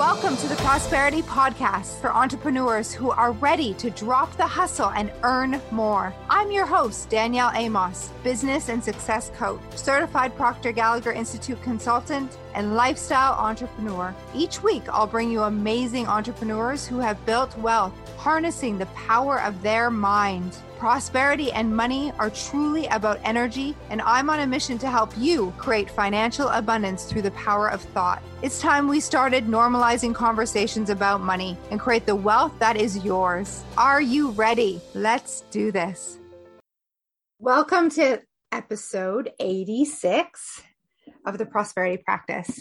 Welcome to the Prosperity Podcast for entrepreneurs who are ready to drop the hustle and earn more. I'm your host, Danielle Amos, business and success coach, certified Proctor Gallagher Institute consultant, and lifestyle entrepreneur. Each week, I'll bring you amazing entrepreneurs who have built wealth, harnessing the power of their mind. Prosperity and money are truly about energy, and I'm on a mission to help you create financial abundance through the power of thought. It's time we started normalizing conversations about money and create the wealth that is yours. Are you ready? Let's do this. Welcome to episode 86 of the Prosperity Practice.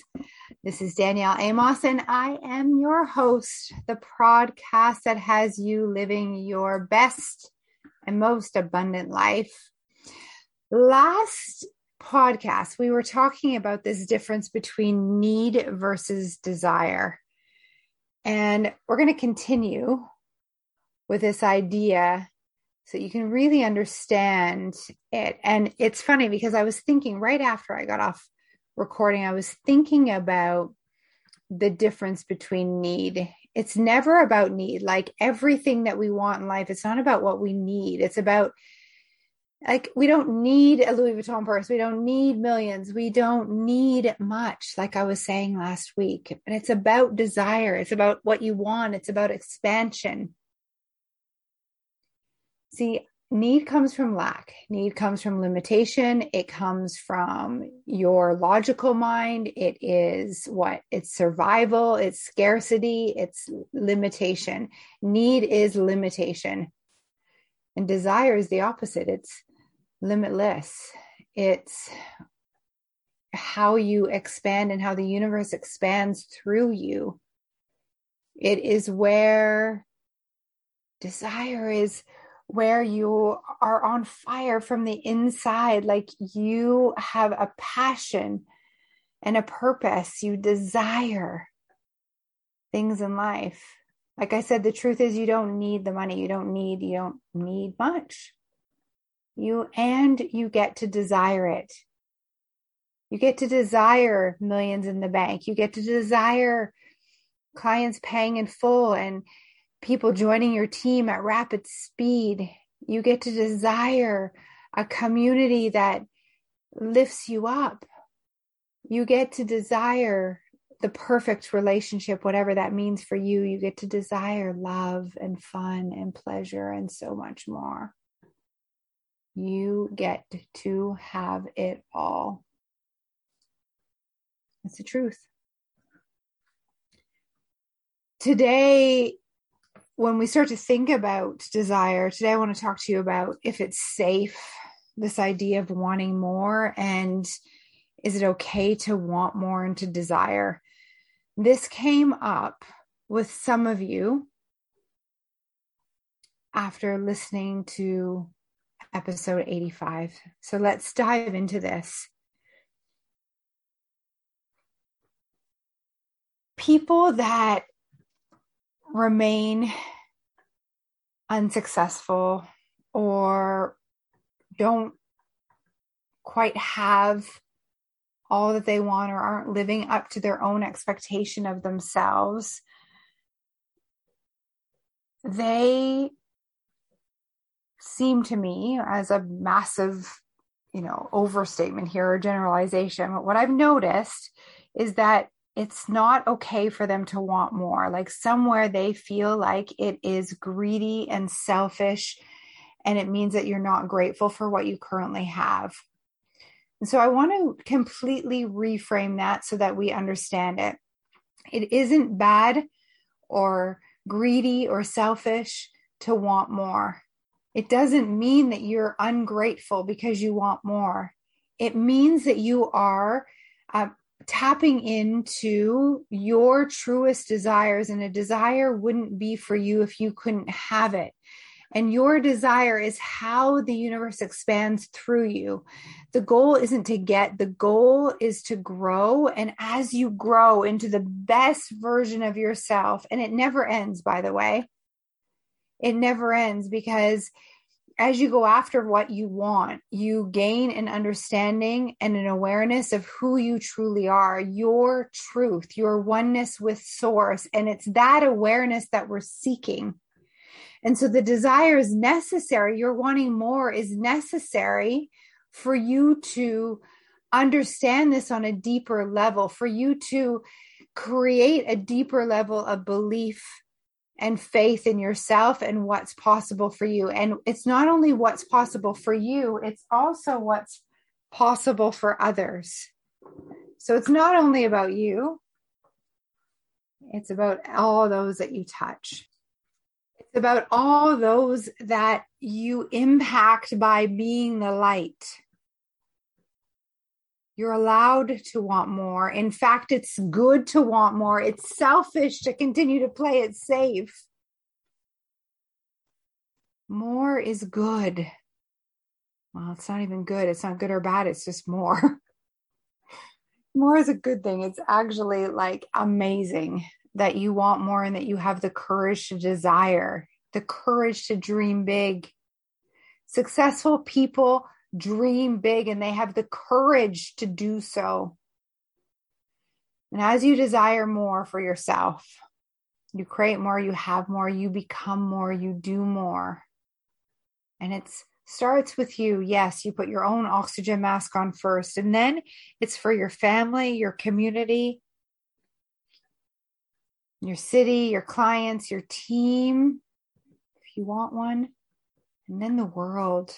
This is Danielle Amos, and I am your host, the podcast that has you living your best and most abundant life. Last podcast, we were talking about this difference between need versus desire. And we're going to continue with this idea so you can really understand it. And it's funny because I was thinking right after I got off recording, I was thinking about the difference between need it's never about need. Like everything that we want in life, it's not about what we need. It's about like we don't need a Louis Vuitton purse. We don't need millions. We don't need much, like I was saying last week. And it's about desire. It's about what you want. It's about expansion. See, need comes from lack. Need comes from limitation. It comes from your logical mind. It is what? It's survival. It's scarcity. It's limitation. Need is limitation. And desire is the opposite. It's limitless. It's how you expand and how the universe expands through you. It is where desire is where you are on fire from the inside, like you have a passion and a purpose, you desire things in life. Like I said, the truth is you don't need the money. You don't need, you don't need much. You and you get to desire it. You get to desire millions in the bank. You get to desire clients paying in full and people joining your team at rapid speed. You get to desire a community that lifts you up. You get to desire the perfect relationship, whatever that means for you. You get to desire love and fun and pleasure and so much more. You get to have it all. That's the truth. Today, when we start to think about desire, today I want to talk to you about if it's safe, this idea of wanting more, and is it okay to want more and to desire? This came up with some of you after listening to episode 85. So let's dive into this. People that remain unsuccessful or don't quite have all that they want or aren't living up to their own expectation of themselves, they seem to me as a massive, you know, overstatement here or generalization. But what I've noticed is that it's not okay for them to want more. Like somewhere they feel like it is greedy and selfish, and it means that you're not grateful for what you currently have. And so I want to completely reframe that so that we understand it. It isn't bad or greedy or selfish to want more. It doesn't mean that you're ungrateful because you want more. It means that you are uh, tapping into your truest desires and a desire wouldn't be for you if you couldn't have it and your desire is how the universe expands through you. The goal isn't to get, the goal is to grow. And as you grow into the best version of yourself, and it never ends, by the way, it never ends because as you go after what you want, you gain an understanding and an awareness of who you truly are, your truth, your oneness with source. And it's that awareness that we're seeking. And so the desire is necessary. You're wanting more is necessary for you to understand this on a deeper level, for you to create a deeper level of belief and faith in yourself and what's possible for you. And it's not only what's possible for you, it's also what's possible for others. So it's not only about you, it's about all those that you touch. It's about all those that you impact by being the light. You're allowed to want more. In fact, it's good to want more. It's selfish to continue to play it safe. More is good. Well, it's not even good. It's not good or bad. It's just more. more is a good thing. It's actually like amazing that you want more and that you have the courage to desire, the courage to dream big. Successful people dream big and they have the courage to do so. And as you desire more for yourself, you create more, you have more, you become more, you do more. And it starts with you. Yes, you put your own oxygen mask on first, and then it's for your family, your community, your city, your clients, your team, if you want one, and then the world.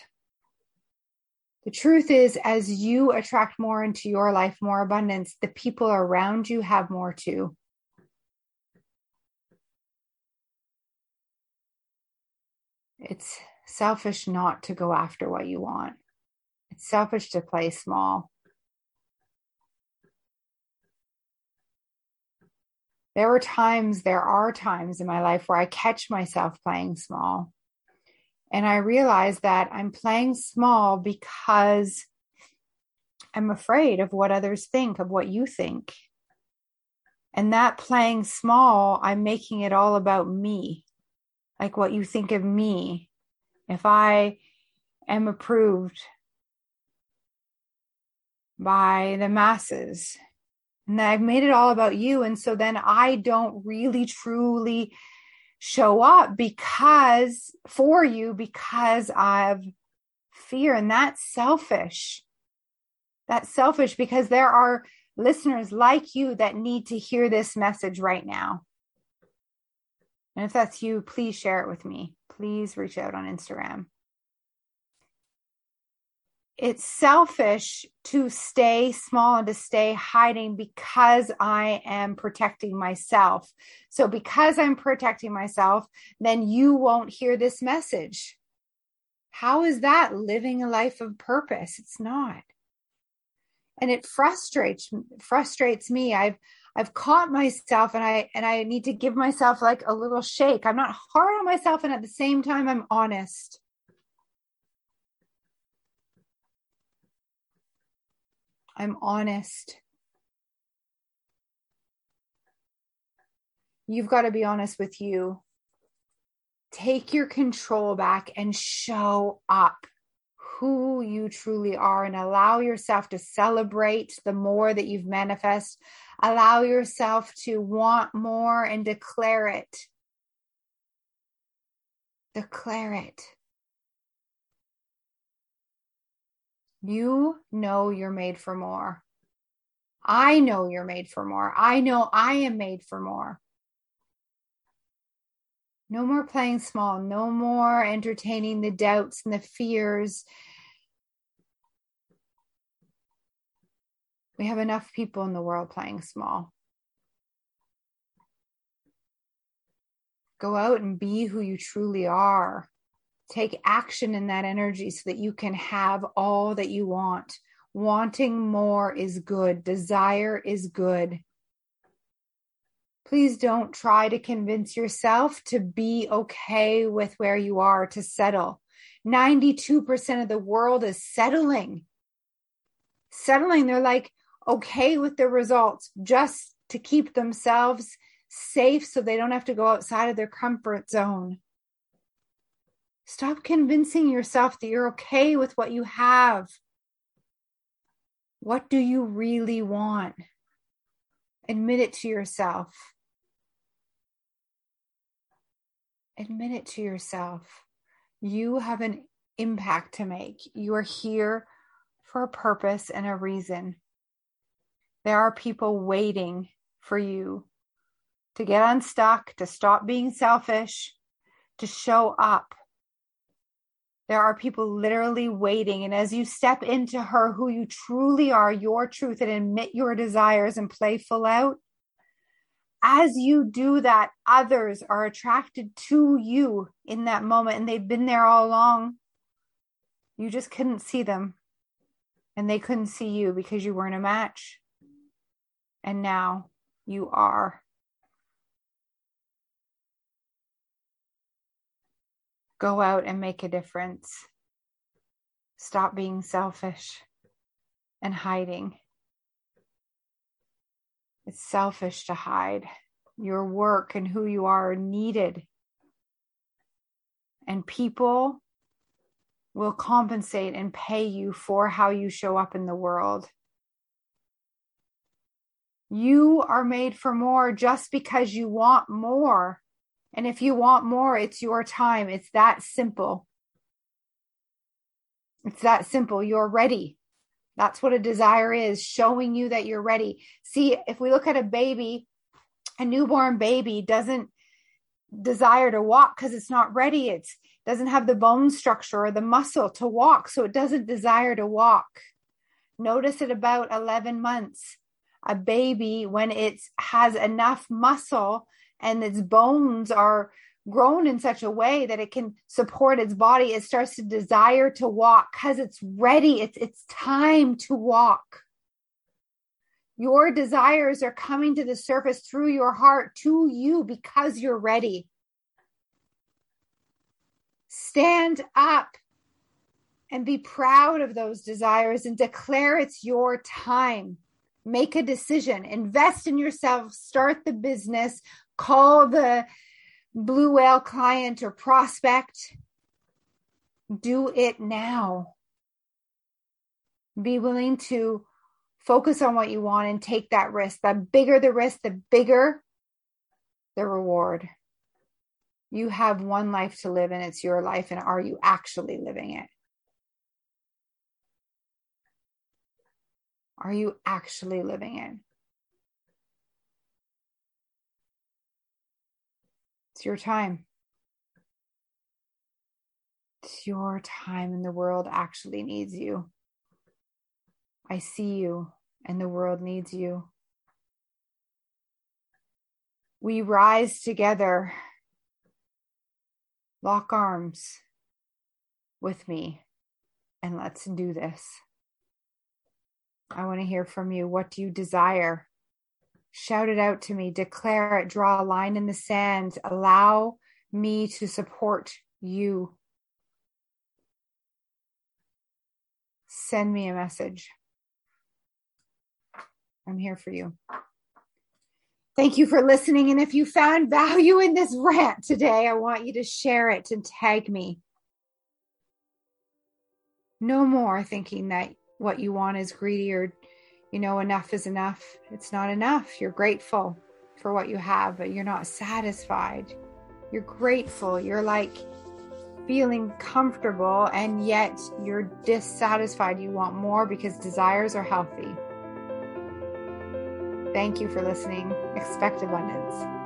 The truth is, as you attract more into your life, more abundance, the people around you have more too. It's selfish not to go after what you want, it's selfish to play small. There were times, there are times in my life where I catch myself playing small and I realize that I'm playing small because I'm afraid of what others think, of what you think. And that playing small, I'm making it all about me, like what you think of me. If I am approved by the masses, and I've made it all about you. And so then I don't really truly show up because for you because of fear. And that's selfish. That's selfish because there are listeners like you that need to hear this message right now. And if that's you please share it with me. Please reach out on instagram it's selfish to stay small and to stay hiding because I am protecting myself. So, because I'm protecting myself, then you won't hear this message. How is that living a life of purpose? It's not. And it frustrates frustrates me. I've I've caught myself and I and I need to give myself like a little shake. I'm not hard on myself and at the same time I'm honest. I'm honest. You've got to be honest with you. Take your control back and show up who you truly are and allow yourself to celebrate the more that you've manifest. Allow yourself to want more and declare it. Declare it. You know you're made for more. I know you're made for more. I know I am made for more. No more playing small. No more entertaining the doubts and the fears. We have enough people in the world playing small. Go out and be who you truly are take action in that energy so that you can have all that you want. Wanting more is good, desire is good. Please don't try to convince yourself to be okay with where you are, to settle. 92% of the world is settling. Settling, they're like okay with the results just to keep themselves safe so they don't have to go outside of their comfort zone. Stop convincing yourself that you're okay with what you have. What do you really want? Admit it to yourself. Admit it to yourself. You have an impact to make. You are here for a purpose and a reason. There are people waiting for you to get unstuck, to stop being selfish, to show up. There are people literally waiting. And as you step into her, who you truly are, your truth, and admit your desires and play full out, as you do that, others are attracted to you in that moment. And they've been there all along. You just couldn't see them. And they couldn't see you because you weren't a match. And now you are. Go out and make a difference. Stop being selfish and hiding. It's selfish to hide. Your work and who you are, needed. And people will compensate and pay you for how you show up in the world. You are made for more just because you want more. And if you want more, it's your time. It's that simple. It's that simple. You're ready. That's what a desire is showing you that you're ready. See, if we look at a baby, a newborn baby doesn't desire to walk because it's not ready. It doesn't have the bone structure or the muscle to walk. So it doesn't desire to walk. Notice at about 11 months, a baby, when it has enough muscle and its bones are grown in such a way that it can support its body. It starts to desire to walk because it's ready. It's it's time to walk. Your desires are coming to the surface through your heart to you because you're ready. Stand up and be proud of those desires and declare it's your time. Make a decision. Invest in yourself. Start the business call the blue whale client or prospect. Do it now. Be willing to focus on what you want and take that risk. The bigger the risk, the bigger the reward. You have one life to live and it's your life. And are you actually living it? Are you actually living it? It's your time. It's your time, and the world actually needs you. I see you, and the world needs you. We rise together. Lock arms with me, and let's do this. I want to hear from you. What do you desire? Shout it out to me, declare it, draw a line in the sand, allow me to support you. Send me a message. I'm here for you. Thank you for listening. And if you found value in this rant today, I want you to share it and tag me. No more thinking that what you want is greedy or you know, enough is enough. It's not enough. You're grateful for what you have, but you're not satisfied. You're grateful. You're like feeling comfortable, and yet you're dissatisfied. You want more because desires are healthy. Thank you for listening. Expect abundance.